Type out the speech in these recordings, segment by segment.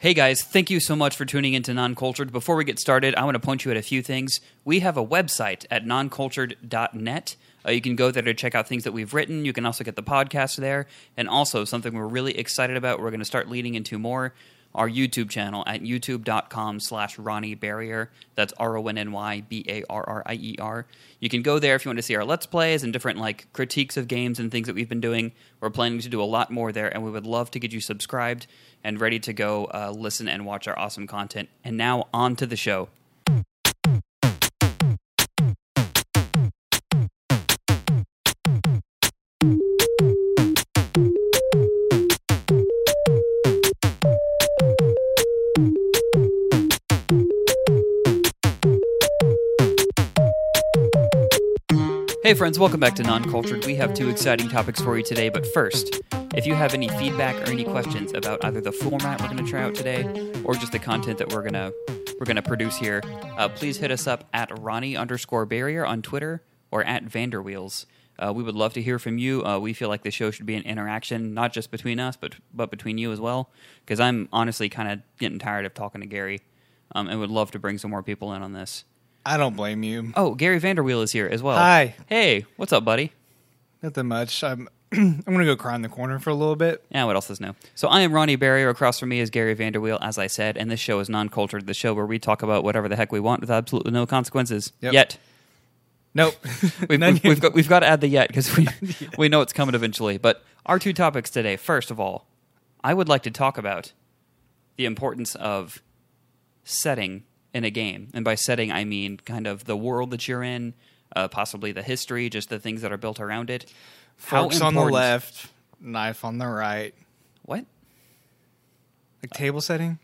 Hey guys, thank you so much for tuning into Non-Cultured. Before we get started, I want to point you at a few things. We have a website at noncultured.net. Uh, you can go there to check out things that we've written. You can also get the podcast there. And also, something we're really excited about, we're going to start leading into more, our YouTube channel at youtube.com slash Ronny Barrier. That's R-O-N-N-Y-B-A-R-R-I-E-R. You can go there if you want to see our Let's Plays and different like critiques of games and things that we've been doing. We're planning to do a lot more there, and we would love to get you subscribed and ready to go uh, listen and watch our awesome content. And now on to the show. Hey, friends, welcome back to Non Cultured. We have two exciting topics for you today, but first, if you have any feedback or any questions about either the format we're going to try out today or just the content that we're going to we're going to produce here, uh, please hit us up at Ronny underscore Barrier on Twitter or at Vanderwheels. Uh, we would love to hear from you. Uh, we feel like the show should be an interaction, not just between us, but but between you as well. Because I'm honestly kind of getting tired of talking to Gary, um, and would love to bring some more people in on this. I don't blame you. Oh, Gary Vanderwheel is here as well. Hi. Hey, what's up, buddy? Nothing much. I'm I'm gonna go cry in the corner for a little bit. Yeah, what else is new? So I am Ronny Barrier. Across from me is Gary Vanderwheel, as I said, and this show is non-cultured, the show where we talk about whatever the heck we want with absolutely no consequences. Yep. Yet Nope. we've, we've, we've got we've got to add the yet because we we know it's coming eventually. But our two topics today. First of all, I would like to talk about the importance of setting in a game, and by setting I mean kind of the world that you're in, uh, possibly the history, just the things that are built around it. Forks on the left, knife on the right. What? Like table setting.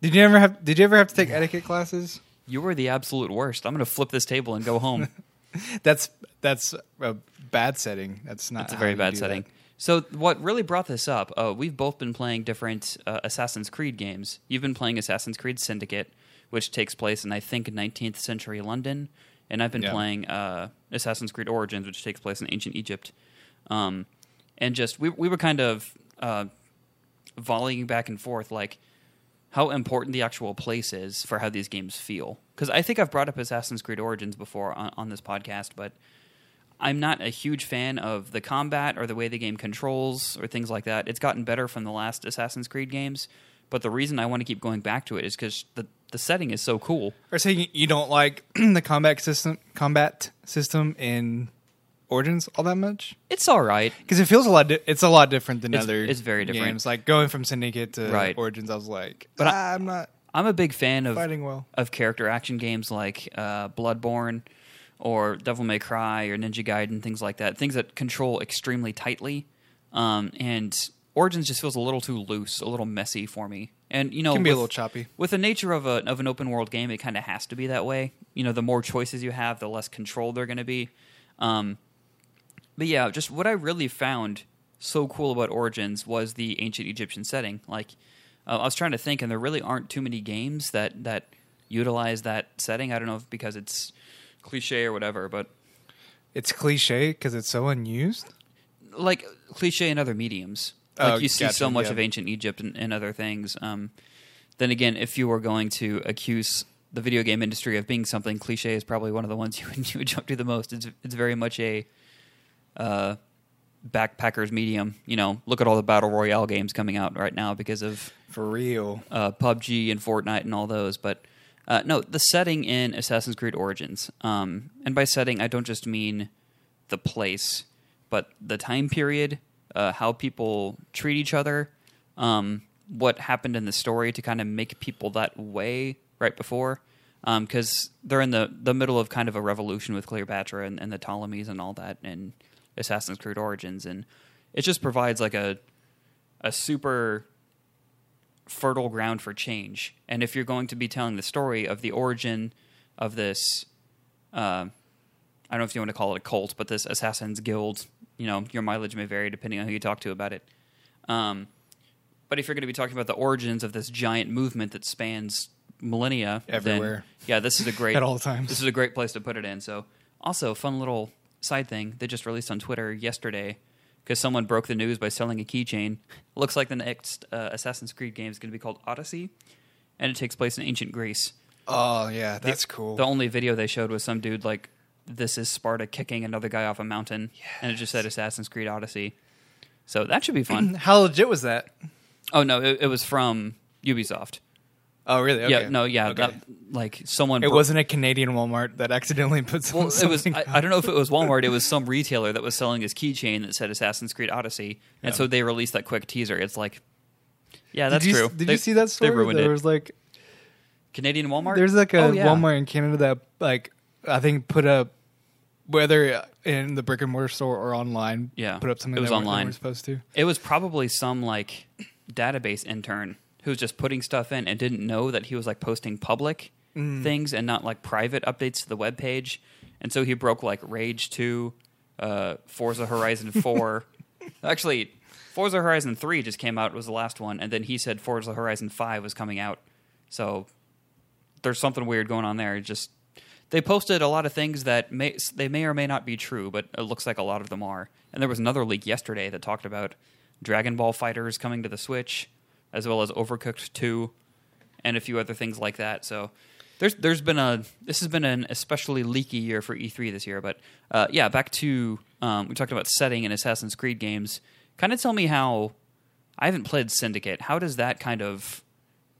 Did you ever have? Did you ever have to take etiquette classes? You were the absolute worst. I'm going to flip this table and go home. That's that's a bad setting. That's not. It's a very bad setting. that. So, what really brought this up? Uh, we've both been playing different uh, Assassin's Creed games. You've been playing Assassin's Creed Syndicate, which takes place in I think 19th century London, and I've been Yeah. playing uh, Assassin's Creed Origins, which takes place in ancient Egypt. Um, and just we we were kind of uh, volleying back and forth, like how important the actual place is for how these games feel. Because I think I've brought up Assassin's Creed Origins before on, on this podcast, but I'm not a huge fan of the combat or the way the game controls or things like that. It's gotten better from the last Assassin's Creed games, but the reason I want to keep going back to it is because the the setting is so cool. Or saying you don't like the combat system, combat system in Origins all that much It's all right. because it feels a lot. Di- it's a lot different than It's- other. it's very different. games. Like going from Syndicate to Right. Origins, I was like, But but I- I'm not I'm a big fan of fighting well. of character action games like uh, Bloodborne or Devil May Cry or Ninja Gaiden, things like that. Things that control extremely tightly. Um, and Origins just feels a little too loose, a little messy for me. And you know, Can be a little choppy. with the nature of a of an open world game, it kind of has to be that way. You know, the more choices you have, the less control they're going to be. Um, but yeah, just what I really found so cool about Origins was the ancient Egyptian setting. Like, uh, I was trying to think, and there really aren't too many games that that utilize that setting. I don't know if because it's cliche or whatever, but It's cliche because it's so unused. like cliche in other mediums. Like Oh, you see so much yeah. of ancient Egypt and, and other things. Um, then again, if you were going to accuse the video game industry of being something, cliche is probably one of the ones you would, you would jump to the most. It's it's very much a uh, backpackers medium. You know, look at all the battle royale games coming out right now because of For real. uh, PUBG and Fortnite and all those. But uh, no, the setting in Assassin's Creed Origins, um, and by setting I don't just mean the place, but the time period, uh, how people treat each other, um, what happened in the story to kind of make people that way right before. Because they're in the, the middle of kind of a revolution with Cleopatra and, and the Ptolemies and all that and Assassin's Creed Origins, and it just provides like a a super fertile ground for change. And if you're going to be telling the story of the origin of this, uh, I don't know if you want to call it a cult, but this Assassin's Guild, you know, your mileage may vary depending on who you talk to about it. Um, but if you're going to be talking about the origins of this giant movement that spans millennia, then, Everywhere. yeah, this is a great At all times. This is a great place to put it in. So, also fun little side thing they just released on Twitter yesterday because someone broke the news by selling a keychain. Looks like the next uh, Assassin's Creed game is going to be called Odyssey, and it takes place in ancient Greece. Oh yeah, that's cool. The only video they showed was some dude like, "This is Sparta kicking another guy off a mountain," and it just said Assassin's Creed Odyssey. So that should be fun. How legit was that? oh no, it, it was from Ubisoft. Oh really? Okay. Yeah, no, yeah, Okay. that, like someone. it bro- wasn't a Canadian Walmart that accidentally put some, Well, it was. I, I don't know if it was Walmart. It was some retailer that was selling his keychain that said Assassin's Creed Odyssey, and Yeah. so they released that quick teaser. It's like, yeah, that's did you, true. Did They- you see that story? They ruined there it. was like Canadian Walmart. there's like a Oh, yeah. Walmart in Canada that like I think put up whether in the brick and mortar store or online. Yeah. put up something It was online. weren't supposed to. It was probably some like database intern who was just putting stuff in and didn't know that he was like posting public Mm. things and not like private updates to the web page. And so he broke like Rage 2, uh, Forza Horizon 4. Actually, Forza Horizon 3 just came out, was the last one. And then he said Forza Horizon 5 was coming out. So there's something weird going on there. Just they posted a lot of things that may they may or may not be true, but it looks like a lot of them are. And there was another leak yesterday that talked about Dragon Ball FighterZ coming to the Switch, as well as Overcooked 2, and a few other things like that. So there's there's been a this has been an especially leaky year for E3 this year. But uh, yeah, back to um, we talked about setting in Assassin's Creed games. Kind of tell me how I haven't played Syndicate. How does that kind of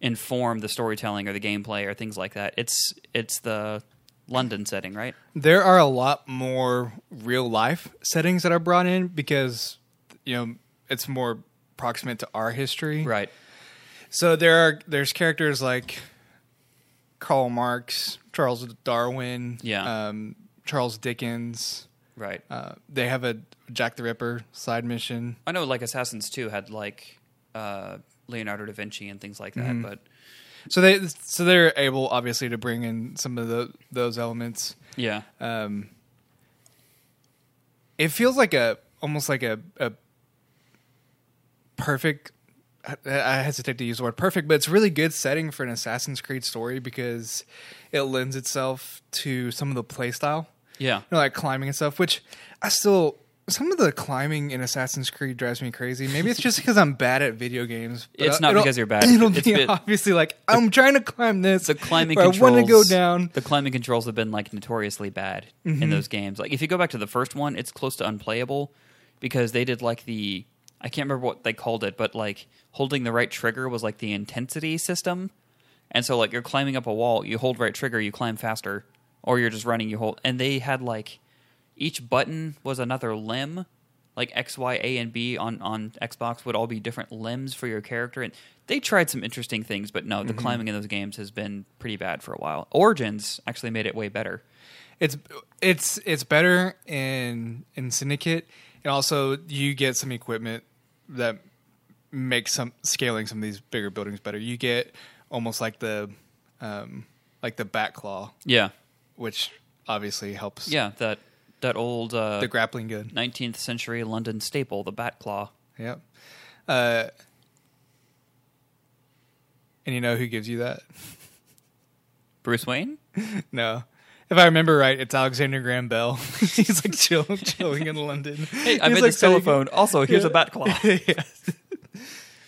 inform the storytelling or the gameplay or things like that? It's it's the London setting, right? There are a lot more real life settings that are brought in because you know it's more proximate to our history. Right. So there are there's characters like Karl Marx, Charles Darwin, Yeah. um, Charles Dickens. Right. Uh, they have a Jack the Ripper side mission. I know like Assassins 2 had like uh, Leonardo da Vinci and things like that, Mm-hmm. but So they so they're able obviously to bring in some of the those elements. yeah. Um, it feels like a almost like a, a perfect. I, I hesitate to use the word perfect, but it's really good setting for an Assassin's Creed story because it lends itself to some of the play style, Yeah. you know, like climbing and stuff. Which I still some of the climbing in Assassin's Creed drives me crazy. Maybe it's just because I'm bad at video games. but It's not because you're bad. It'll It's be obviously like I'm trying to climb this. the climbing or I controls. want to go down. The climbing controls have been like notoriously bad Mm-hmm. in those games. Like if you go back to the first one, it's close to unplayable because they did like the I can't remember what they called it, but like holding the right trigger was like the intensity system. And so like you're climbing up a wall, you hold right trigger, you climb faster, or you're just running, you hold. And they had like each button was another limb. Like X, Y, A, and B on, on Xbox would all be different limbs for your character, and they tried some interesting things. But no, the climbing in those games has been pretty bad for a while. Origins actually made it way better. it's it's it's better in in syndicate and also you get some equipment that makes some scaling some of these bigger buildings better you get almost like the um like the bat claw Yeah, which obviously helps yeah, that that old uh, the grappling good 19th century London staple, the bat claw. yep uh and you know who gives you that Bruce Wayne. no if I remember right, it's Alexander Graham Bell. He's like chilling, chilling in London. Hey, I He's made like this telephone. Also, here's Yeah. a bat claw. yeah.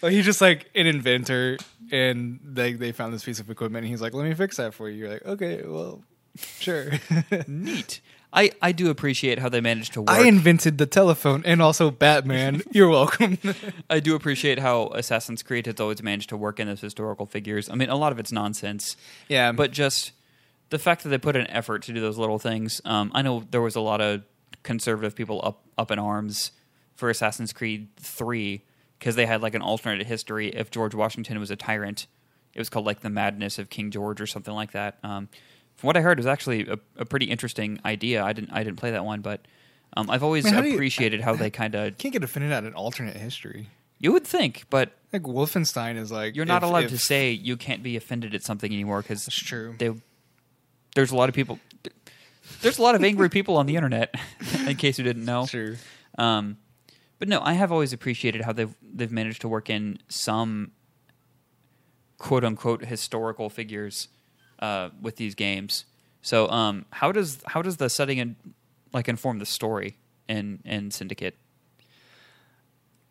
Well, he's just like an inventor, and they they found this piece of equipment. and He's like, "Let me fix that for you." You're like, "Okay, well, sure." Neat. I, I do appreciate how they managed to work. I invented the telephone and also Batman. You're welcome. I do appreciate how Assassin's Creed has always managed to work in those historical figures. I mean, a lot of it's nonsense, yeah, but just the fact that they put an effort to do those little things. Um, I know there was a lot of conservative people up up in arms for Assassin's Creed Three because they had like an alternate history. If George Washington was a tyrant, it was called like the madness of King George or something like that. Um, from what I heard, it was actually a, a pretty interesting idea. I didn't I didn't play that one, but um, I've always I mean, how do you- appreciated how they kind of. can't get offended at an alternate history. You would think, but Like Wolfenstein is like you're not if- allowed if- to say you can't be offended at something anymore because That's true. they there's a lot of people there's a lot of angry people on the internet in case you didn't know Sure. um, but no i have always appreciated how they've they've managed to work in some quote unquote historical figures uh, with these games so um, how does how does the setting and like inform the story in in syndicate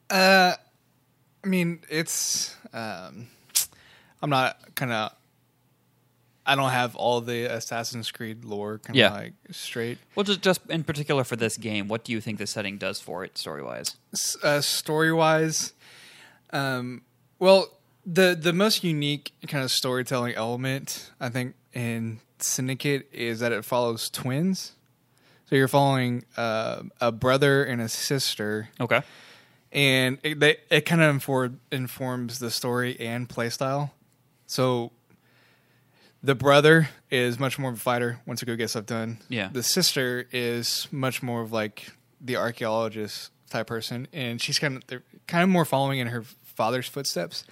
Uh, I mean, it's. Um, I'm not kind of. I don't have all the Assassin's Creed lore kind of Yeah. like straight. Well, just just in particular for this game, what do you think the setting does for it story wise? Uh, story wise, um, well, the the most unique kind of storytelling element I think in Syndicate is that it follows twins. So you're following uh, a brother and a sister Okay. and it, they, it kind of inform, informs the story and playstyle. So the brother is much more of a fighter, wants to go get stuff done. Yeah. The sister is much more of like the archaeologist type person, and she's kind of kind of more following in her father's footsteps,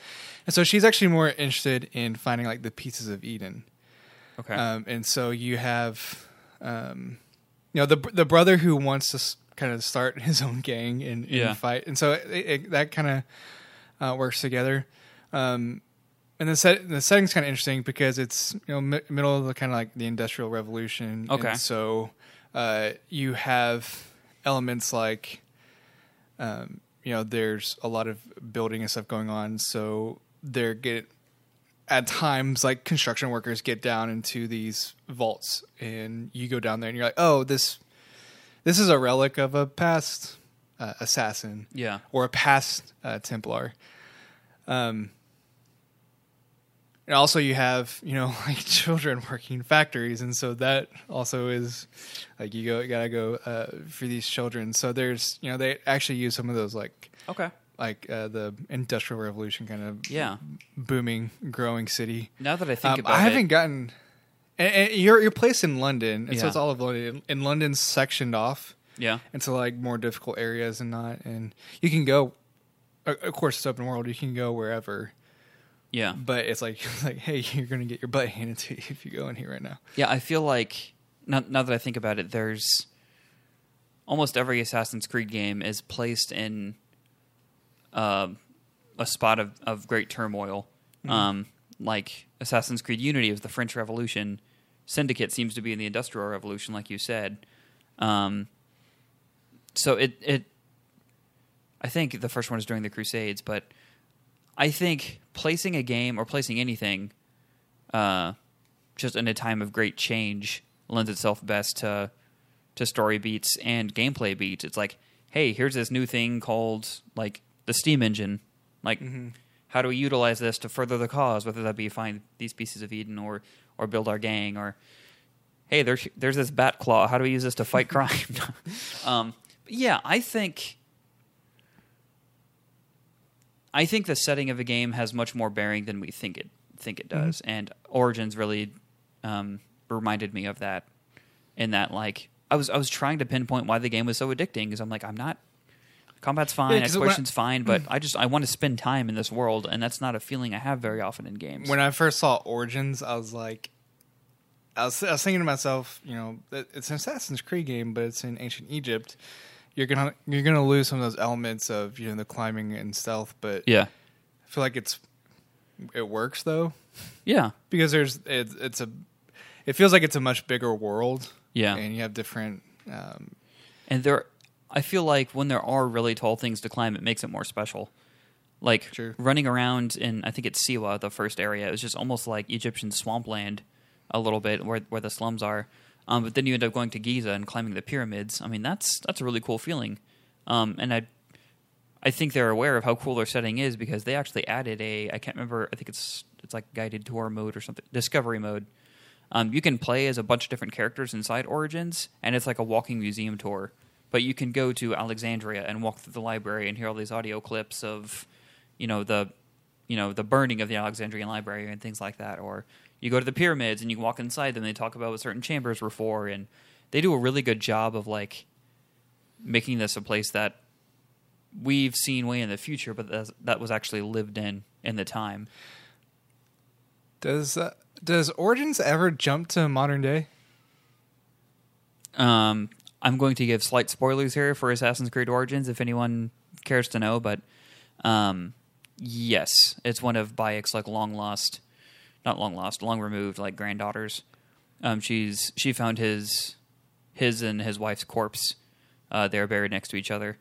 and so she's actually more interested in finding like the pieces of Eden. Okay. Um, and so you have, um, you know, the the brother who wants to s- kind of start his own gang and, and Yeah. fight, and so it, it, that kind of uh, works together. Um, and the set the setting's kind of interesting because it's you know mi- middle of the kind of like the industrial revolution. Okay. And so uh, you have elements like, um, you know, there's a lot of building and stuff going on. So they're get at times like construction workers get down into these vaults and you go down there and you're like oh this this is a relic of a past uh, assassin yeah. or a past uh, templar um and also you have you know like children working in factories and so that also is like you go you gotta go uh, for these children so there's you know they actually use some of those like Okay. like uh, the industrial revolution kind of Yeah. booming, growing city. Now that I think Um, about I haven't it, gotten. And, and you're you're placed in London, and so it's all of London. And London's sectioned off yeah. into like more difficult areas and not. And you can go. Of course, it's open world. You can go wherever, Yeah. but it's like it's like hey, you're gonna get your butt handed to you if you go in here right now. Yeah, I feel like now, now that I think about it, there's almost every Assassin's Creed game is placed in uh, a spot of, of great turmoil. Um, like Assassin's Creed Unity was the French Revolution. Syndicate seems to be in the Industrial Revolution, like you said. Um, so it it I think the first one is during the Crusades, but I think placing a game or placing anything uh, just in a time of great change lends itself best to to story beats and gameplay beats. It's like, hey, here's this new thing called like the Steam engine. Like, mm-hmm. how do we utilize this to further the cause? Whether that be find these pieces of Eden or or build our gang or hey, there's there's this bat claw. How do we use this to fight crime? um, yeah, I think I think the setting of a game has much more bearing than we think it think it does, and Origins really um, reminded me of that. In that, like, I was I was trying to pinpoint why the game was so addicting because I'm like, I'm not. Combat's fine, Yeah, when I- exploration's fine, but I just I want to spend time in this world, and that's not a feeling I have very often in games. When I first saw Origins, I was like, I was, I was thinking to myself, you know, it's an Assassin's Creed game, but it's in ancient Egypt. You're gonna you're gonna lose some of those elements of you know the climbing and stealth, but yeah, I feel like it's it works though yeah, because there's it, it's a it feels like it's a much bigger world. Yeah. and you have different. Um, and there i feel like when there are really tall things to climb it makes it more special like True. running around in i think it's siwa the first area it was just almost like egyptian swampland a little bit where, where the slums are um, but then you end up going to giza and climbing the pyramids i mean that's that's a really cool feeling um, and i i think they're aware of how cool their setting is because they actually added a i can't remember i think it's it's like guided tour mode or something discovery mode um, you can play as a bunch of different characters inside Origins, and it's like a walking museum tour. But you can go to Alexandria and walk through the library and hear all these audio clips of, you know, the, you know, the burning of the Alexandrian library and things like that. Or you go to the pyramids and you walk inside them. They talk about what certain chambers were for, and they do a really good job of like making this a place that we've seen way in the future, but that was actually lived in in the time. does uh, does Origins ever jump to modern day? Um, I'm going to give slight spoilers here for Assassin's Creed Origins if anyone cares to know, but um, yes, it's one of Bayek's like long lost, not long lost, long removed like granddaughters. Um, she's she found his his and his wife's corpse. Uh, they're buried next to each other,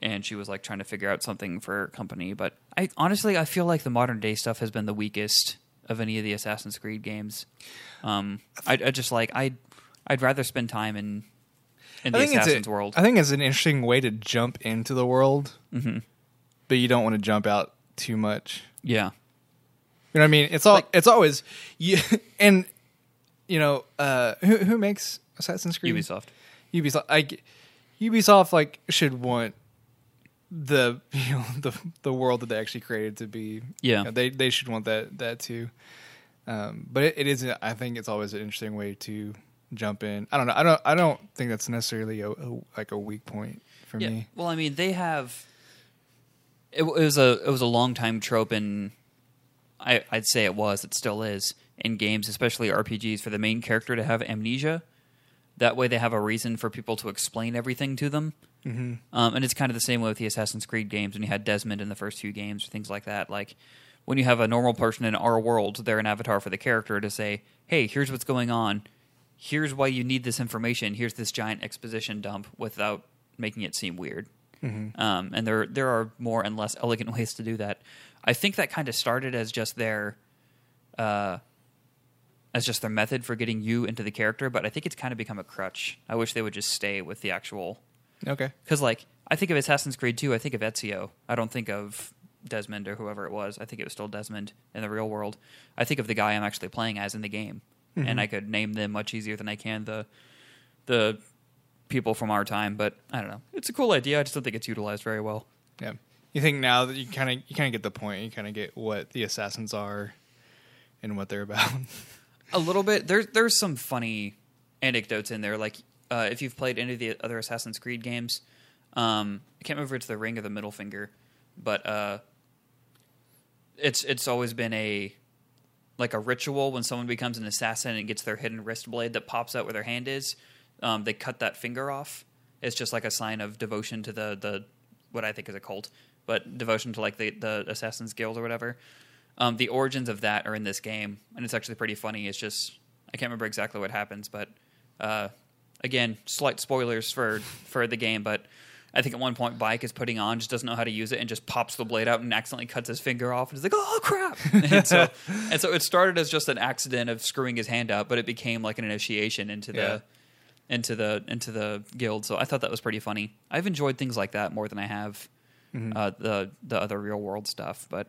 and she was like trying to figure out something for her company. But I honestly, I feel like the modern day stuff has been the weakest of any of the Assassin's Creed games. Um, I, I just like I, I'd, I'd rather spend time in in the I think it's Assassin's a, world. I think it's an interesting way to jump into the world, hmm but you don't want to jump out too much. Yeah, You know what I mean? It's all Like- it's always you and you know uh, who who makes Assassin's Creed? Ubisoft. Ubisoft. I, Ubisoft like should want the you know the the world that they actually created to be. Yeah. you know, they they should want that that too. Um, but it, it is. I think it's always an interesting way to jump in. I don't know. I don't. I don't think that's necessarily a, a like a weak point for Yeah. me. Well, I mean, they have. It, it was a it was a long time trope in. I I'd say it was. It still is in games, especially RPGs, for the main character to have amnesia. That way, they have a reason for people to explain everything to them. Mm-hmm. Um, and it's kind of the same way with the Assassin's Creed games. When you had Desmond in the first few games, or things like that. Like when you have a normal person in our world, they're an avatar for the character to say, "Hey, here's what's going on. Here's why you need this information. Here's this giant exposition dump," without making it seem weird. Um, and there there are more and less elegant ways to do that. I think that kind of started as just their uh, as just their method for getting you into the character, but I think it's kind of become a crutch. I wish they would just stay with the actual Okay. because like I think of Assassin's Creed 2, I think of Ezio. I don't think of Desmond or whoever it was. I think it was still Desmond in the real world. I think of the guy I'm actually playing as in the game, and I could name them much easier than I can the the people from our time. But I don't know. It's a cool idea. I just don't think it's utilized very well. Yeah. You think now that you kind of you kind of get the point. You kind of get what the assassins are and what they're about. A little bit. There's there's some funny anecdotes in there. Like uh, if you've played any of the other Assassin's Creed games, um, I can't remember if it's the ring or the middle finger, but uh, it's it's always been a like a ritual when someone becomes an assassin and gets their hidden wrist blade that pops out where their hand is. Um, they cut that finger off. It's just like a sign of devotion to the the what I think is a cult, but devotion to like the the Assassin's Guild or whatever. Um, the origins of that are in this game, and it's actually pretty funny. It's just I can't remember exactly what happens, but uh, again, slight spoilers for for the game. But I think at one point, Bayek is putting on, just doesn't know how to use it, and just pops the blade out and accidentally cuts his finger off, and he's like, "Oh crap!" and so and so it started as just an accident of screwing his hand up, but it became like an initiation into the Yeah. into the into the guild. So I thought that was pretty funny. I've enjoyed things like that more than I have uh, the the other real world stuff. But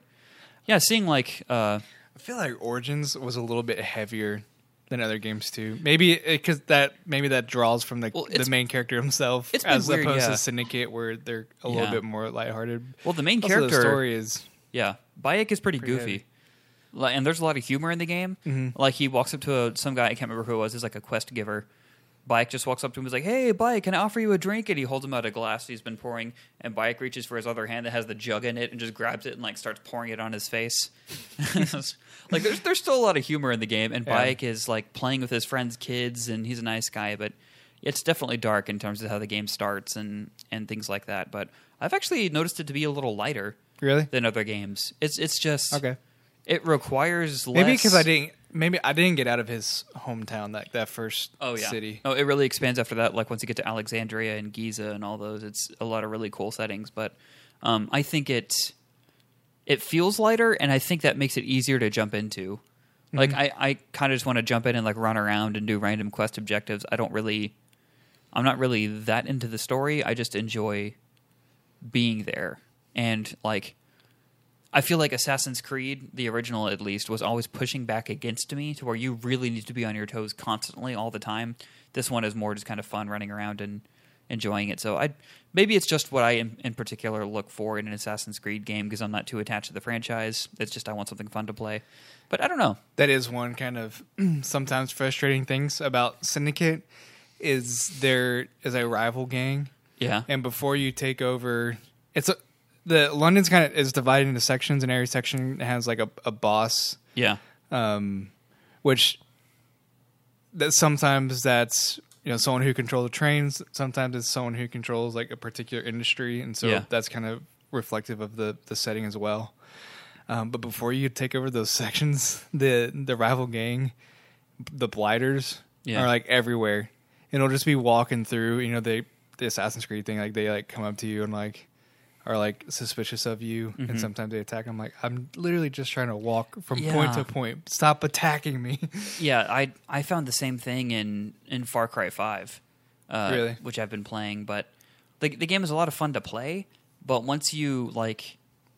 yeah, seeing like uh, I feel like Origins was a little bit heavier than other games too. Maybe because that maybe that draws from the Well, the main character himself, it's as weird, opposed yeah. to Syndicate, where they're a little bit more lighthearted. well, the main Also, character the story is Yeah, Bayek is pretty, Pretty goofy. heavy. Like, and there's a lot of humor in the game. Mm-hmm. Like he walks up to a, some guy I can't remember who it was. He's like a quest giver. Bayek just walks up to him. and is like, "Hey, Bayek, can I offer you a drink?" And he holds him out a glass he's been pouring. And Bayek reaches for his other hand that has the jug in it and just grabs it and like starts pouring it on his face. like there's there's still a lot of humor in the game. And Yeah. Bayek is like playing with his friends' kids, and he's a nice guy, but. It's definitely dark in terms of how the game starts and, and things like that, but I've actually noticed it to be a little lighter really than other games. It's it's just okay. It requires less. Maybe because I didn't. Maybe I didn't get out of his hometown that that first Oh yeah. city. Oh, it really expands after that. Like once you get to Alexandria and Giza and all those, it's a lot of really cool settings. But um, I think it it feels lighter, and I think that makes it easier to jump into. Like I, I kind of just want to jump in and like run around and do random quest objectives. I don't really, I'm not really that into the story. I just enjoy being there and like. I feel like Assassin's Creed, the original at least, was always pushing back against me to where you really need to be on your toes constantly all the time. This one is more just kind of fun running around and enjoying it. So I maybe it's just what I in, in particular look for in an Assassin's Creed game because I'm not too attached to the franchise. It's just I want something fun to play. But I don't know. That is one kind of sometimes frustrating things about Syndicate is there is a rival gang, Yeah. and before you take over, it's a the London's kind of is divided into sections, and every section has like a, a boss, Yeah. um, which that sometimes that's you know someone who controls the trains, sometimes it's someone who controls like a particular industry, and so Yeah. that's kind of reflective of the the setting as well. Um, but before you take over those sections, the the rival gang, the blighters, Yeah. are like everywhere. And it'll just be walking through. You know, they the Assassin's Creed thing. Like they like come up to you and like are like suspicious of you, Mm-hmm. and sometimes they attack. I'm like, I'm literally just trying to walk from Yeah. point to point. Stop attacking me. Yeah, I I found the same thing in in Far Cry Five, uh, Really? which I've been playing. But the the game is a lot of fun to play. But once you like,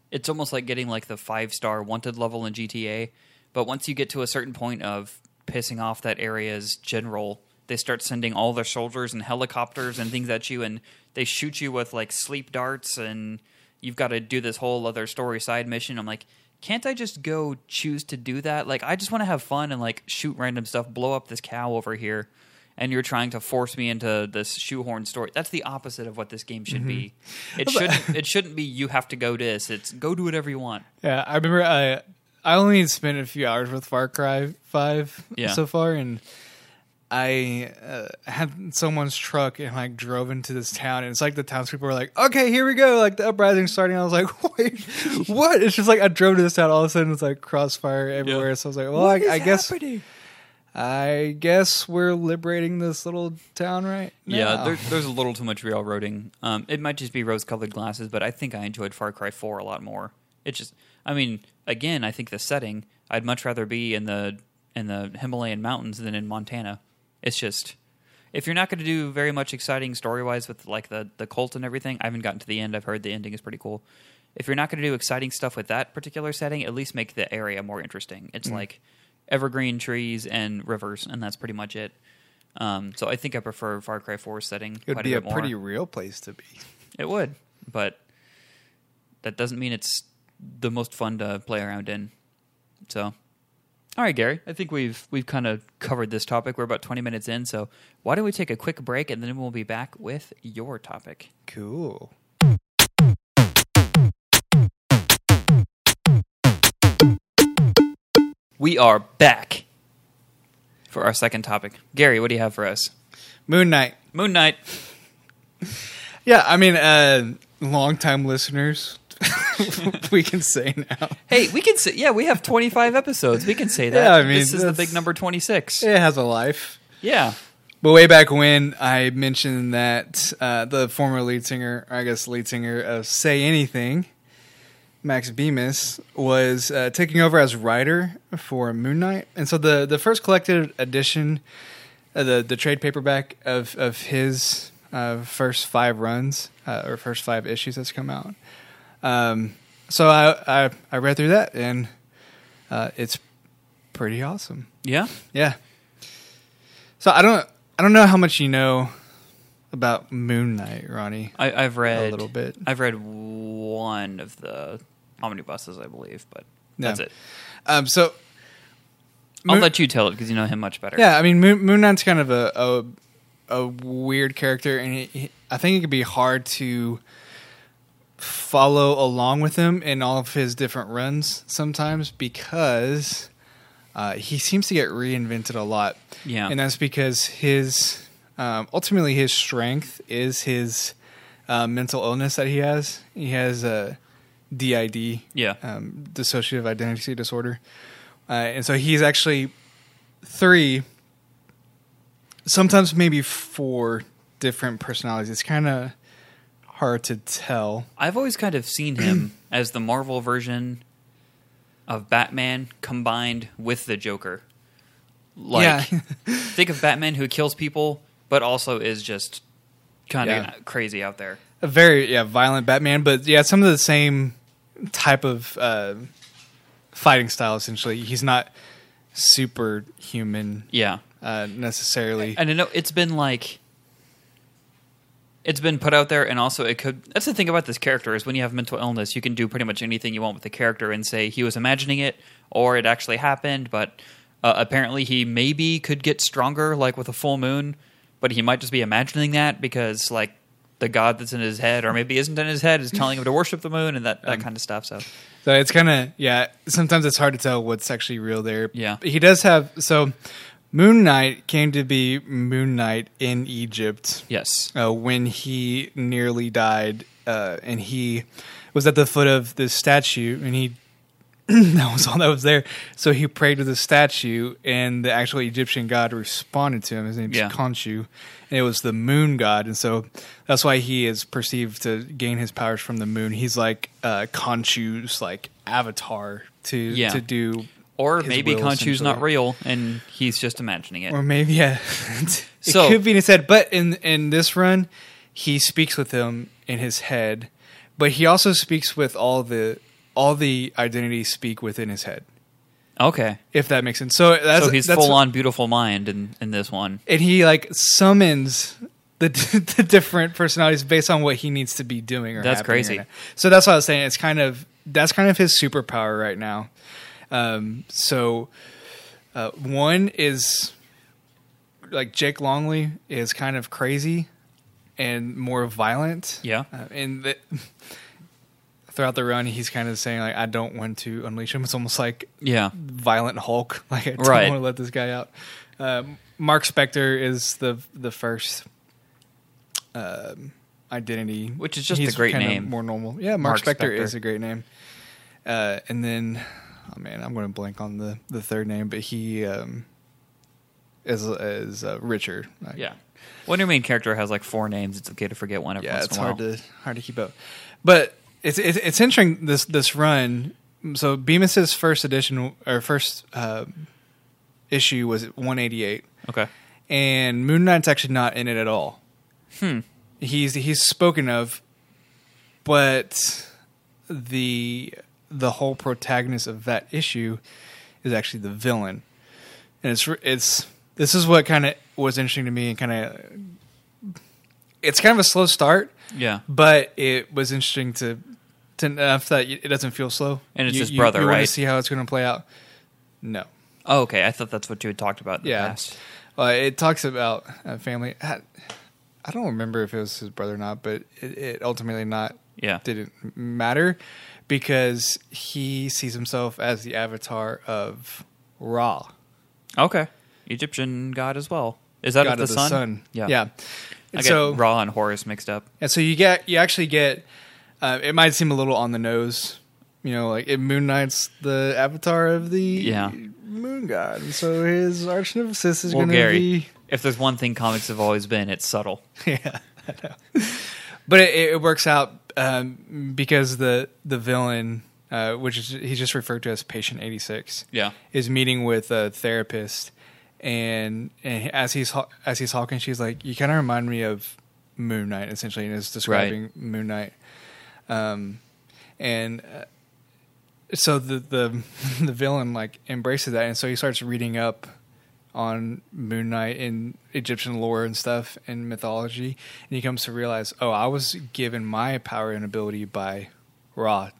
it's almost like getting like the five star wanted level in GTA. But once you get to a certain point of pissing off that area's general, they start sending all their soldiers and helicopters and things at you, and they shoot you with like sleep darts, and you've got to do this whole other story side mission. I'm like, can't I just go choose to do that? Like, I just want to have fun and like shoot random stuff, blow up this cow over here, and you're trying to force me into this shoehorn story. That's the opposite of what this game should be. Mm-hmm. It shouldn't. it shouldn't be you have to go this. It's go do whatever you want. Yeah, I remember I I only spent a few hours with Far Cry Five Yeah. so far, and I uh, had someone's truck and like drove into this town, and it's like the townspeople were like, "Okay, here we go!" Like the uprising's starting. I was like, "Wait, what?" It's just like I drove to this town. All of a sudden, it's like crossfire everywhere. So I was like, "Well, I, I guess I guess we're liberating this little town right now." Yeah, there, there's a little too much railroading. Um, it might just be rose-colored glasses, but I think I enjoyed Far Cry 4 a lot more. It just, I mean, again, I think the setting. I'd much rather be in the in the Himalayan mountains than in Montana. It's just, if you're not going to do very much exciting story-wise with like the the cult and everything, I haven't gotten to the end. I've heard the ending is pretty cool. If you're not going to do exciting stuff with that particular setting, at least make the area more interesting. It's like evergreen trees and rivers, and that's pretty much it. Um, so I think I prefer Far Cry 4 setting. it would quite be a bit more. pretty real place to be. It would, but that doesn't mean it's the most fun to play around in. So, all right, Gary, I think we've we've kind of covered this topic. We're about twenty minutes in, so why don't we take a quick break and then we'll be back with your topic. Cool. We are back for our second topic. Gary, what do you have for us? Moon Knight. Moon Knight. Yeah, I mean, uh, longtime listeners, we can say now. Hey, we can say yeah, we have twenty five episodes. We can say that. Yeah, I mean, this is the big number twenty six. It has a life. Yeah. But way back when, I mentioned that uh, the former lead singer, or I guess lead singer of Say Anything, Max Bemis, was uh, taking over as writer for Moon Knight. And so the, the first collected edition, uh, the, the trade paperback of, of his uh, first five runs, uh, or first five issues that's come out. Um, so I, I, I read through that, and uh, it's pretty awesome. Yeah. Yeah. So I don't I don't know how much you know about Moon Knight, Ronny. I, I've read A little bit. I've read one of the omnibuses, I believe, but that's it. Um, so I'll let you tell it because you know him much better. yeah, I mean Moon, Moon Knight's kind of a a, a weird character, and he, he- I think it could be hard to follow along with him in all of his different runs sometimes because uh, he seems to get reinvented a lot. Yeah. and that's because his um, ultimately his strength is his uh, mental illness that he has. He has a DID, Yeah. um, dissociative identity disorder, uh, and so he's actually three, sometimes maybe four different personalities. It's kind of hard to tell. I've always kind of seen him as the Marvel version of Batman combined with the Joker. Like Yeah. think of Batman who kills people but also is just kind of Yeah. crazy out there. a very yeah violent Batman, but yeah, some of the same type of uh, fighting style. Essentially, he's not superhuman Yeah. uh, necessarily. And I know it's been like it's been put out there and also it could that's the thing about this character is when you have mental illness you can do pretty much anything you want with the character and say he was imagining it or it actually happened but uh, apparently he maybe could get stronger like with a full moon but he might just be imagining that because like the god that's in his head or maybe isn't in his head is telling him to worship the moon and that, that kind of stuff so So it's kind of yeah. Sometimes it's hard to tell what's actually real there. Yeah. he does have so. Moon Knight came to be Moon Knight in Egypt yes uh, when he nearly died, uh, and he was at the foot of this statue, and he that was all that was there. So he prayed to the statue, and the actual Egyptian god responded to him. His name's Yeah. Khonshu, and it was the moon god, and so that's why he is perceived to gain his powers from the moon. He's like uh, Khonshu's like avatar to Yeah. to do, Or his maybe will, Khonshu's not real and he's just imagining it. or maybe yeah, it So- could be in his head. But in in this run, he speaks with him in his head, but he also speaks with all the all the identities speak within his head. Okay. if that makes sense. So that's so he's that's, full on beautiful mind in, in this one. and he like summons the the different personalities based on what he needs to be doing. Or That's crazy. now. so that's what I was saying. It's kind of that's kind of his superpower right now. Um, so uh, one is like Jake Lockley is kind of crazy and more violent. Yeah. uh, and the, throughout the run, he's kind of saying like, "I don't want to unleash him." It's almost like Yeah. violent Hulk. Like I don't Right. want to let this guy out. Um, Mark Spector is the the first um, identity, Which is just a great name. more normal. Yeah, Mark, Mark Spector, Spector. is a great name. Uh, and then, oh man, I'm going to blank on the the third name, but he um, is is uh, Richard. Like, Yeah. When your main character has like four names, it's okay to forget one every yeah, once it's in a while. hard to hard to keep up. But it's it's, it's interesting this this run. So Bemis's first edition or first uh, issue was 188, Okay. and Moon Knight's actually not in it at all. Hmm. He's he's spoken of, but the the whole protagonist of that issue is actually the villain, and it's it's this is what kind of was interesting to me and kind of it's kind of a slow start Yeah. but it was interesting to to enough that it doesn't feel slow. And it's you, his you- brother, you want right? to see how it's going to play out. No, Oh, okay. I thought that's what you had talked about in Yeah. the past. uh, it talks about a family. I, I don't remember if it was his brother or not, but it, it ultimately not Yeah. didn't matter because he sees himself as the avatar of Ra, Okay. Egyptian god as well. Is that god of the, sun? Yeah, Yeah. yeah. I get so Ra and Horus mixed up. And so you get you actually get uh, it might seem a little on the nose, you know, like it Moon Knight's the avatar of the Yeah. moon god, and so his arch nemesis is Well, going to Gary, be if there's one thing comics have always been, it's subtle. yeah, but it, it works out um, because the the villain, uh, which is he's just referred to as Patient Eighty Six, Yeah. is meeting with a therapist, and and as he's as he's talking, she's like, "You kind of remind me of Moon Knight," essentially, and is describing Moon Knight. Um, and uh, so the the the villain like embraces that, and so he starts reading up on Moon Knight in Egyptian lore and stuff and mythology, and he comes to realize, oh, I was given my power and ability by Ra,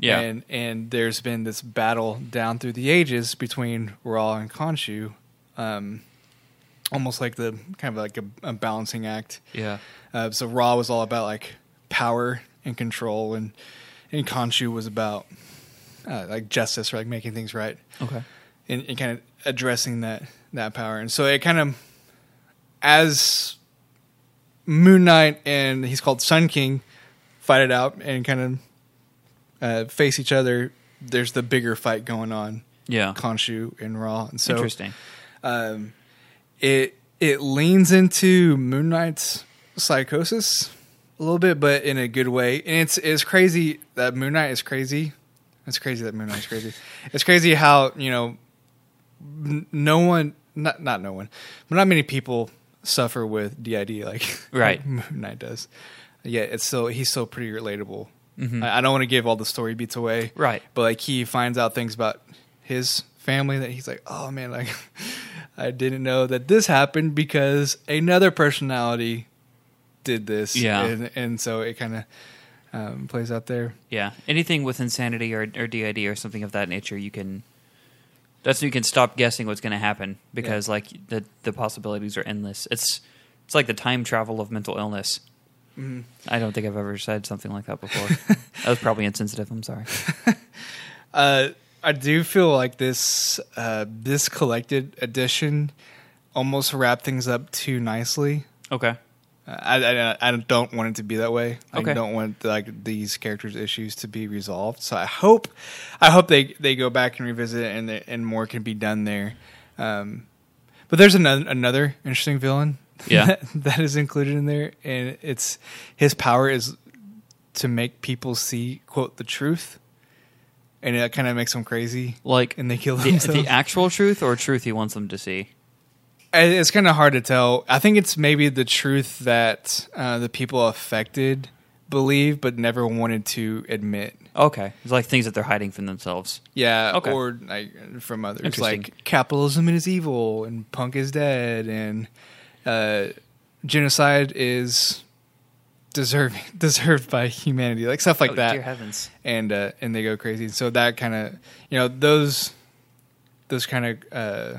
Yeah. and and there's been this battle down through the ages between Ra and Khonshu, um, almost like the kind of like a, a balancing act. yeah. Uh, so Ra was all about like power and control, and and Khonshu was about uh, like justice, or like making things right, Okay. And, and kind of addressing that that power. And so it kind of as Moon Knight and he's called Sun King fight it out and kind of uh, face each other. There's the bigger fight going on, Yeah. Khonshu and Ra, and so Interesting. um, it it leans into Moon Knight's psychosis a little bit, but in a good way. And it's it's crazy that Moon Knight is crazy. It's crazy that Moon Knight is crazy. it's crazy how you know no one, not not no one, but not many people suffer with DID like Right. Moon Knight does. Yeah, it's still he's still pretty relatable. Mhm. I, I don't want to give all the story beats away, Right. but like he finds out things about his family that he's like, oh man, like I didn't know that this happened because another personality did this. Yeah. and, and so it kind of um, plays out there. Yeah, anything with insanity or, or DID or something of that nature, you can. That's when you can stop guessing what's going to happen because like the the possibilities are endless. It's it's like the time travel of mental illness. Mhm. I don't think I've ever said something like that before. that was probably insensitive. I'm sorry. Uh, I do feel like this uh, this collected edition almost wrapped things up too nicely. Okay. I, I I don't want it to be that way. Okay. I don't want like these characters' issues to be resolved. So I hope I hope they they go back and revisit it and and more can be done there. Um, but there's another another interesting villain. Yeah. that, that is included in there, and it's his power is to make people see quote the truth, and it kind of makes them crazy. Like And they kill the, themselves. the actual truth or truth he wants them to see. It's kind of hard to tell. I think it's maybe the truth that uh, the people affected believe, but never wanted to admit. Okay, it's like things that they're hiding from themselves. Yeah, Okay. or like from others, Interesting. like capitalism is evil and punk is dead and uh, genocide is deserving deserved by humanity, like stuff like Oh, that. Dear heavens. and uh, and they go crazy. So that kind of you know those those kind of uh,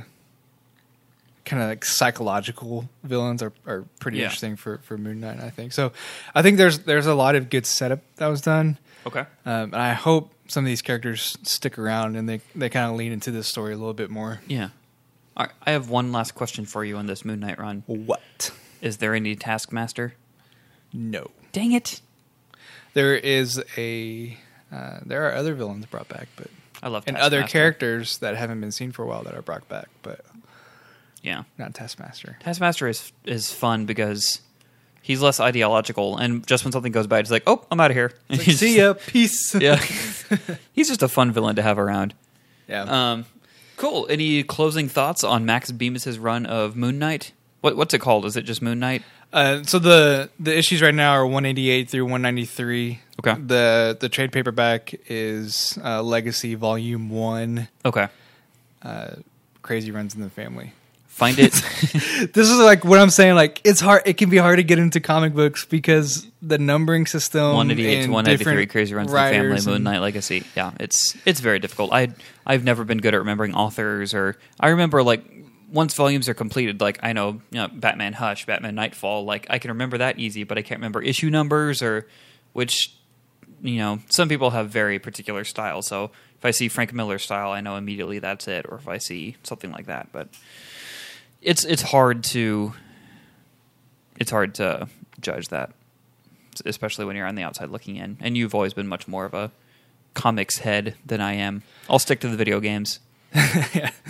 kind of like psychological villains are, are pretty Yeah. interesting for for Moon Knight. I think so. I think there's there's a lot of good setup that was done, Okay. um, and I hope some of these characters stick around and they they kind of lean into this story a little bit more. Yeah. Right, I have one last question for you on this Moon Knight run. What? Is there any Taskmaster? No. Dang it! There is a uh, there are other villains brought back, but I love and other characters that haven't been seen for a while that are brought back, but Yeah, not Taskmaster. Taskmaster is is fun because he's less ideological, and just when something goes bad, he's like, "Oh, I'm out of here." He's See ya, peace. Yeah, he's just a fun villain to have around. yeah. Um, cool. Any closing thoughts on Max Bemis's run of Moon Knight? What what's it called? Is it just Moon Knight? Uh, so the the issues right now are 188 through 193. Okay. The the trade paperback is uh, Legacy Volume One. Okay, Uh, Crazy runs in the family. Find it. This is like what I'm saying. Like it's hard. It can be hard to get into comic books because the numbering system. 188 to and 193 crazy runs the family writers moon and- knight legacy yeah it's it's very difficult i i've never been good at remembering authors or i remember like once volumes are completed like i know you know batman hush batman nightfall like i can remember that easy but i can't remember issue numbers or which you know some people have very particular style so if i see frank miller's style i know immediately that's it or if i see something like that but it's it's hard to it's hard to judge that especially when you're on the outside looking in. And you've always been much more of a comics head than I am. I'll stick to the video games. yeah.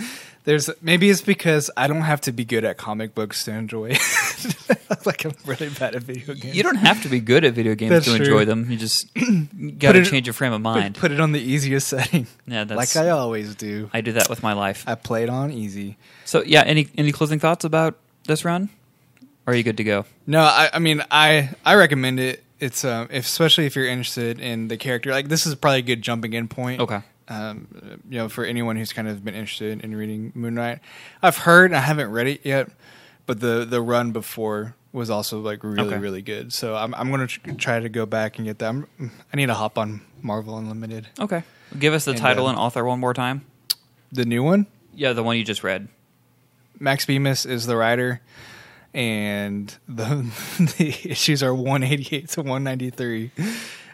There's maybe it's because I don't have to be good at comic books to enjoy. like I'm really bad at video games. You don't have to be good at video games That's to true. enjoy them. You just got to change your frame of mind. put it on the easiest setting. yeah, that's like I always do. I do that with my life. I play it on easy. So yeah, any any closing thoughts about this run? Or are you good to go? No, I, I mean, I I recommend it. It's um, if, especially if you're interested in the character. Like this is probably a good jumping in point. Okay. Um, you know, for anyone who's kind of been interested in reading Moon Knight, I've heard. I haven't read it yet, but the the run before was also like really Okay. really good. So I'm I'm gonna tr- try to go back and get that. I'm, I need to hop on Marvel Unlimited, Okay. Give us the And, title uh, and author one more time. the new one. Yeah, the one you just read. Max Bemis is the writer, and the the issues are 188 to 193.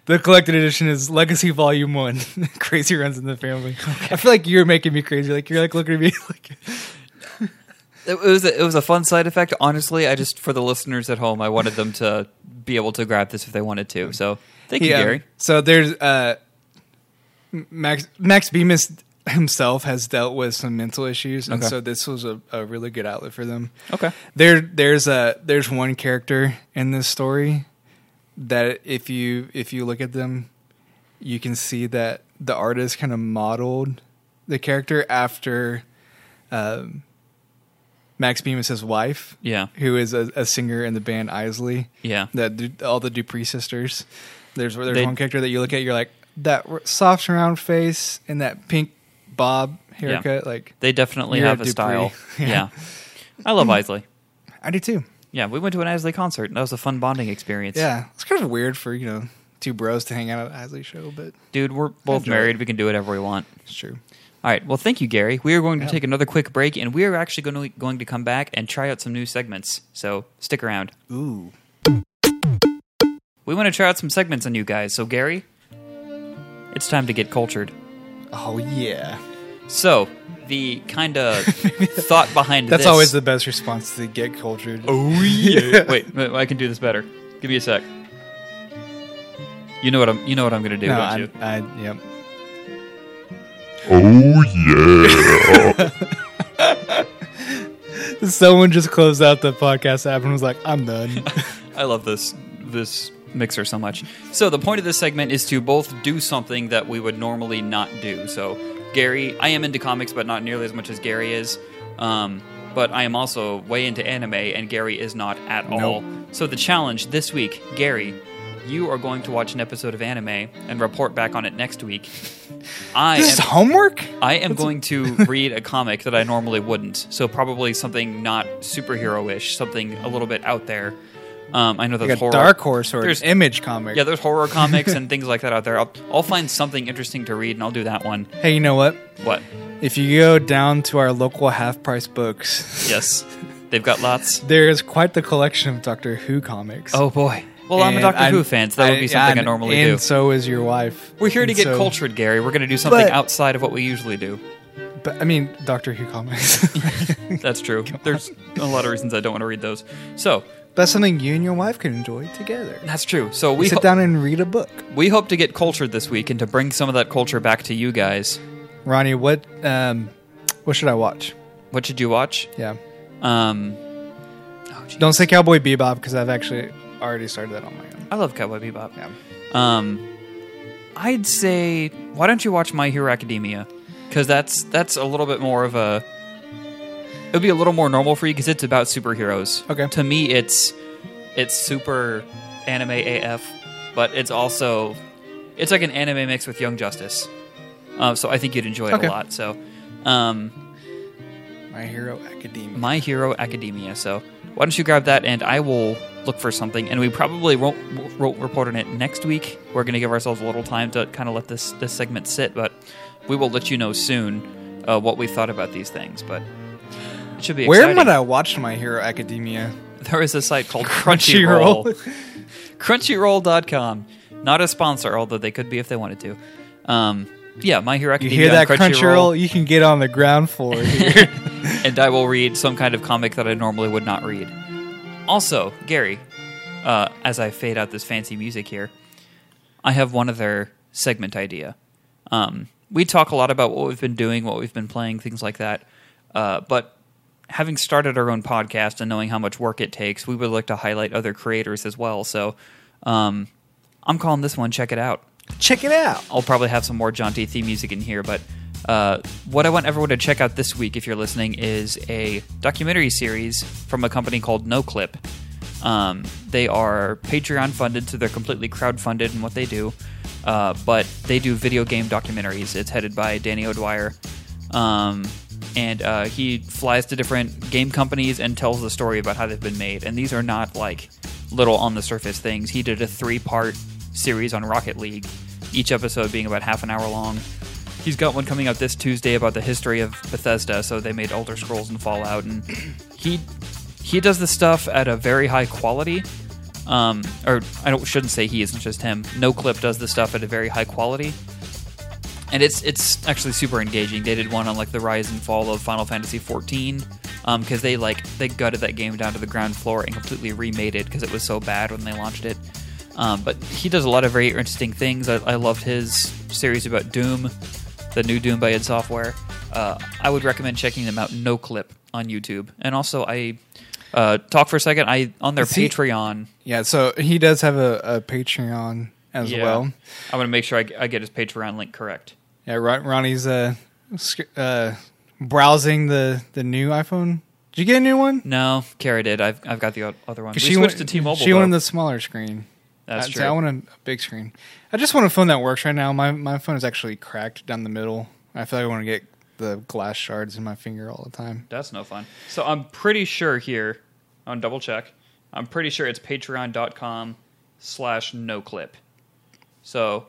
The collected edition is Legacy Volume One. crazy runs in the family. I feel like you're making me crazy. Like you're like looking at me like It was a, it was a fun side effect. Honestly, I just for the listeners at home, I wanted them to be able to grab this if they wanted to. So thank you, Yeah. Gary. So there's uh, Max Max Bemis himself has dealt with some mental issues, and Okay. so this was a, a really good outlet for them. Okay. There, there's a there's one character in this story that if you if you look at them, you can see that the artist kind of modeled the character after um, Max Bemis' wife, Yeah. who is a, a singer in the band Eisley. Yeah. That all the Dupree sisters. There's there's They- one character that you look at, you're like that soft round face and that pink bob haircut. Like They definitely have a a Dupree. style. Yeah. yeah. I love Eisley. I do too. Yeah, we went to an Eisley concert. and That was a fun bonding experience. Yeah, it's kind of weird for you know two bros to hang out at Eisley show, but Dude, we're both enjoy married. We can do whatever we want. it's true. All right. Well, thank you, Gary. We are going to Yeah. take another quick break, and we are actually going to, going to come back and try out some new segments. So stick around. Ooh, We want to try out some segments on you guys. So, Gary, it's time to get cultured. oh yeah. So, the kind of thought behind this. That's this. always the best response to get cultured. Oh yeah. Wait, wait, I can do this better. Give me a sec. You know what I'm. You know what I'm gonna do, no, don't I, you? I, yep. Oh yeah. Someone just closed out the podcast app and was like, "I'm done." I love this this mixer so much. So the point of this segment is to both do something that we would normally not do. So Gary, I am into comics, but not nearly as much as Gary is. Um, but I am also way into anime, and Gary is not at all. So the challenge this week, Gary, you are going to watch an episode of anime and report back on it next week. I this is homework. I am going to read a comic that I normally wouldn't. So probably something not superhero-ish, something a little bit out there. Um, I know there's Like a horror. Dark Horse or There's- Image comic. Yeah, there's horror comics and things like that out there. I'll, I'll find something interesting to read, and I'll do that one. Hey, you know what? What? If you go down to our local half price books, Yes, they've got lots. there is quite the collection of Doctor Who comics. Oh boy. Well, I'm a Doctor I- Who fan, so that would be something I, normally and do. And so is your wife. We're here to And get so- cultured, Gary. We're going to do something But- outside of what we usually do. But I mean, Doctor Who comics. That's true. There's a lot of reasons I don't want to read those. So That's something you and your wife can enjoy together. that's true. So we sit ho- down and read a book. we hope to get cultured this week and to bring some of that culture back to you guys. Ronny, what um, what should I watch? What should you watch? Yeah, Um, oh, don't say Cowboy Bebop because I've actually already started that on my own. I love Cowboy Bebop. Yeah. Um, I'd say why don't you watch My Hero Academia? Because that's that's a little bit more of a. It would be a little more normal for you because it's about superheroes. Okay. To me, it's it's super anime AF, but it's also it's like an anime mix with Young Justice. Uh, so I think you'd enjoy it Okay. a lot. So, um, My Hero Academia. My Hero Academia. So why don't you grab that and I will look for something. And we probably won't, won't report on it next week. We're going to give ourselves a little time to kind of let this this segment sit, but we will let you know soon uh, what we thought about these things. But it should be Where exciting. would I watch My Hero Academia? There is a site called Crunchyroll. Crunchyroll. Crunchyroll.com. Not a sponsor, although they could be if they wanted to. Um, yeah, My Hero You Academia. hear that, on Crunchyroll? You can get on the ground floor here. and I will read some kind of comic that I normally would not read. Also, Gary, uh, as I fade out this fancy music here, I have one other segment idea. Um, we talk a lot about what we've been doing, what we've been playing, things like that. Uh, but having started our own podcast and knowing how much work it takes, we would like to highlight other creators as well. So um, I'm calling this one Check It Out. Check it out. I'll probably have some more jaunty theme music in here, but uh, what I want everyone to check out this week, if you're listening, is a documentary series from a company called NoClip. Um, they are Patreon funded, so they're completely crowdfunded in what they do, uh, but they do video game documentaries. It's headed by Danny O'Dwyer. Um, and uh, he flies to different game companies and tells the story about how they've been made. And these are not like little on the surface things. He did a three part series on Rocket League, each episode being about half an hour long. He's got one coming out this Tuesday about the history of Bethesda. So they made Elder Scrolls and Fallout, and he he does the stuff at a very high quality. Um, or I shouldn't say he isn't just him. No Clip does the stuff at a very high quality, and it's it's actually super engaging. They did one on like the rise and fall of Final Fantasy XIV because they like they gutted that game down to the ground floor and completely remade it because it was so bad when they launched it. Um, but he does a lot of very interesting things. I, I loved his series about Doom, the new Doom by id Software. Uh, I would recommend checking them out. No Clip on YouTube, and also I uh, talk for a second. I on their Is he- Patreon. Yeah, so he does have a, a Patreon as Yeah. well. I'm going to make sure I, I get his Patreon link correct. Yeah, Ron- Ronny's uh, sc- uh, browsing the, the new iPhone. Did you get a new one? No, Kara did. I've I've got the other one. We 'Cause switched went- to T-Mobile. She though. wanted the smaller screen. That's I, true. I want a, big screen. I just want a phone that works right now. My my phone is actually cracked down the middle. I feel like I want to get the glass shards in my finger all the time. That's no fun. So I'm pretty sure here, on double check, I'm pretty sure it's patreon.com slash no clip. So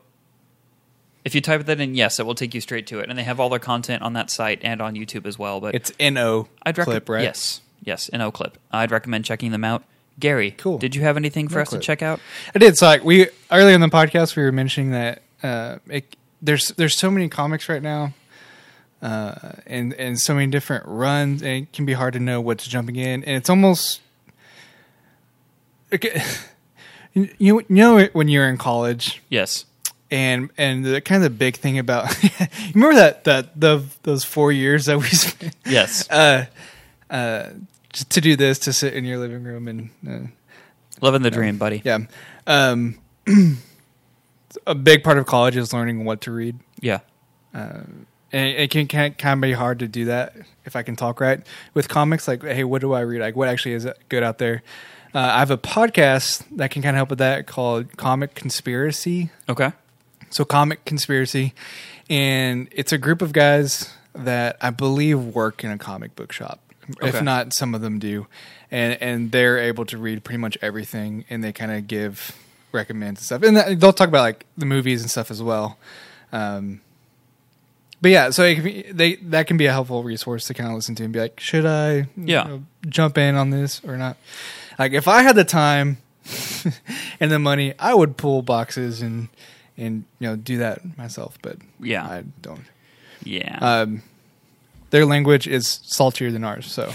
if you type that in, yes, it will take you straight to it. And they have all their content on that site and on YouTube as well. But It's no I'd recommend clip, right? Yes, yes, no clip. I'd recommend checking them out. Gary, Cool. Did you have anything for No us clip. to check out? I did. So like we earlier in the podcast we were mentioning that uh, it, there's there's so many comics right now uh, and and so many different runs, and it can be hard to know what's jumping in, and it's almost. Okay, you you know it when you're in college Yes. and and the kind of the big thing about remember that that the those four years that we spent Yes. uh uh to do this to sit in your living room and uh, Living the dream, buddy. yeah um a big part of college is learning what to read Yeah. and it can can kind of be hard to do that if I can talk right with comics. Like, hey, what do I read? Like, what actually is good out there? Uh, I have a podcast that can kind of help with that called Comic Conspiracy. Okay. So, Comic Conspiracy, and it's a group of guys that I believe work in a comic book shop. Okay. If not, some of them do, and and they're able to read pretty much everything, and they kind of give recommends and stuff, and that, they'll talk about like the movies and stuff as well. Um, but yeah, so it can be, they that can be a helpful resource to kind of listen to and be like, should I, you Yeah. know, jump in on this or not? Like, if I had the time and the money, I would pull boxes and and you know do that myself. But Yeah. I don't. Yeah. Um, their language is saltier than ours, so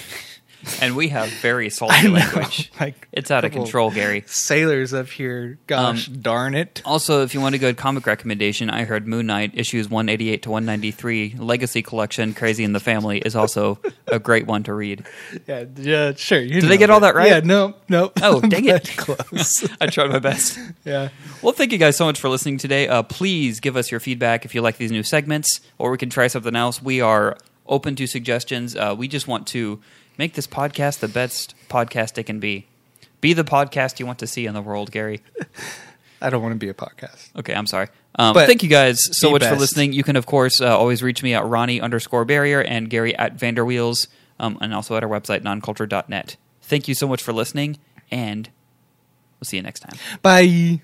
and we have very salty language. like It's out of control, Gary. Sailors up here, gosh Um, darn it! Also, if you want a good comic recommendation, I heard Moon Knight issues 188 to 193 Legacy Collection Crazy in the Family is also a great one to read. Yeah, yeah, sure. You Did they get all that right? Yeah, no, no. Oh, dang it. Close. I tried my best. yeah. Well, thank you guys so much for listening today. Uh, please give us your feedback if you like these new segments, or we can try something else. We are open to suggestions. Uh, we just want to make this podcast the best podcast it can be. Be the podcast you want to see in the world, Gary. I don't want to be a podcast. Okay, I'm sorry. Um, But thank you guys so much for listening. You can, of course, uh, always reach me at Ronny underscore barrier and Gary at Vanderwheels, um, and also at our website, noncultured.net. Thank you so much for listening, and we'll see you next time. Bye.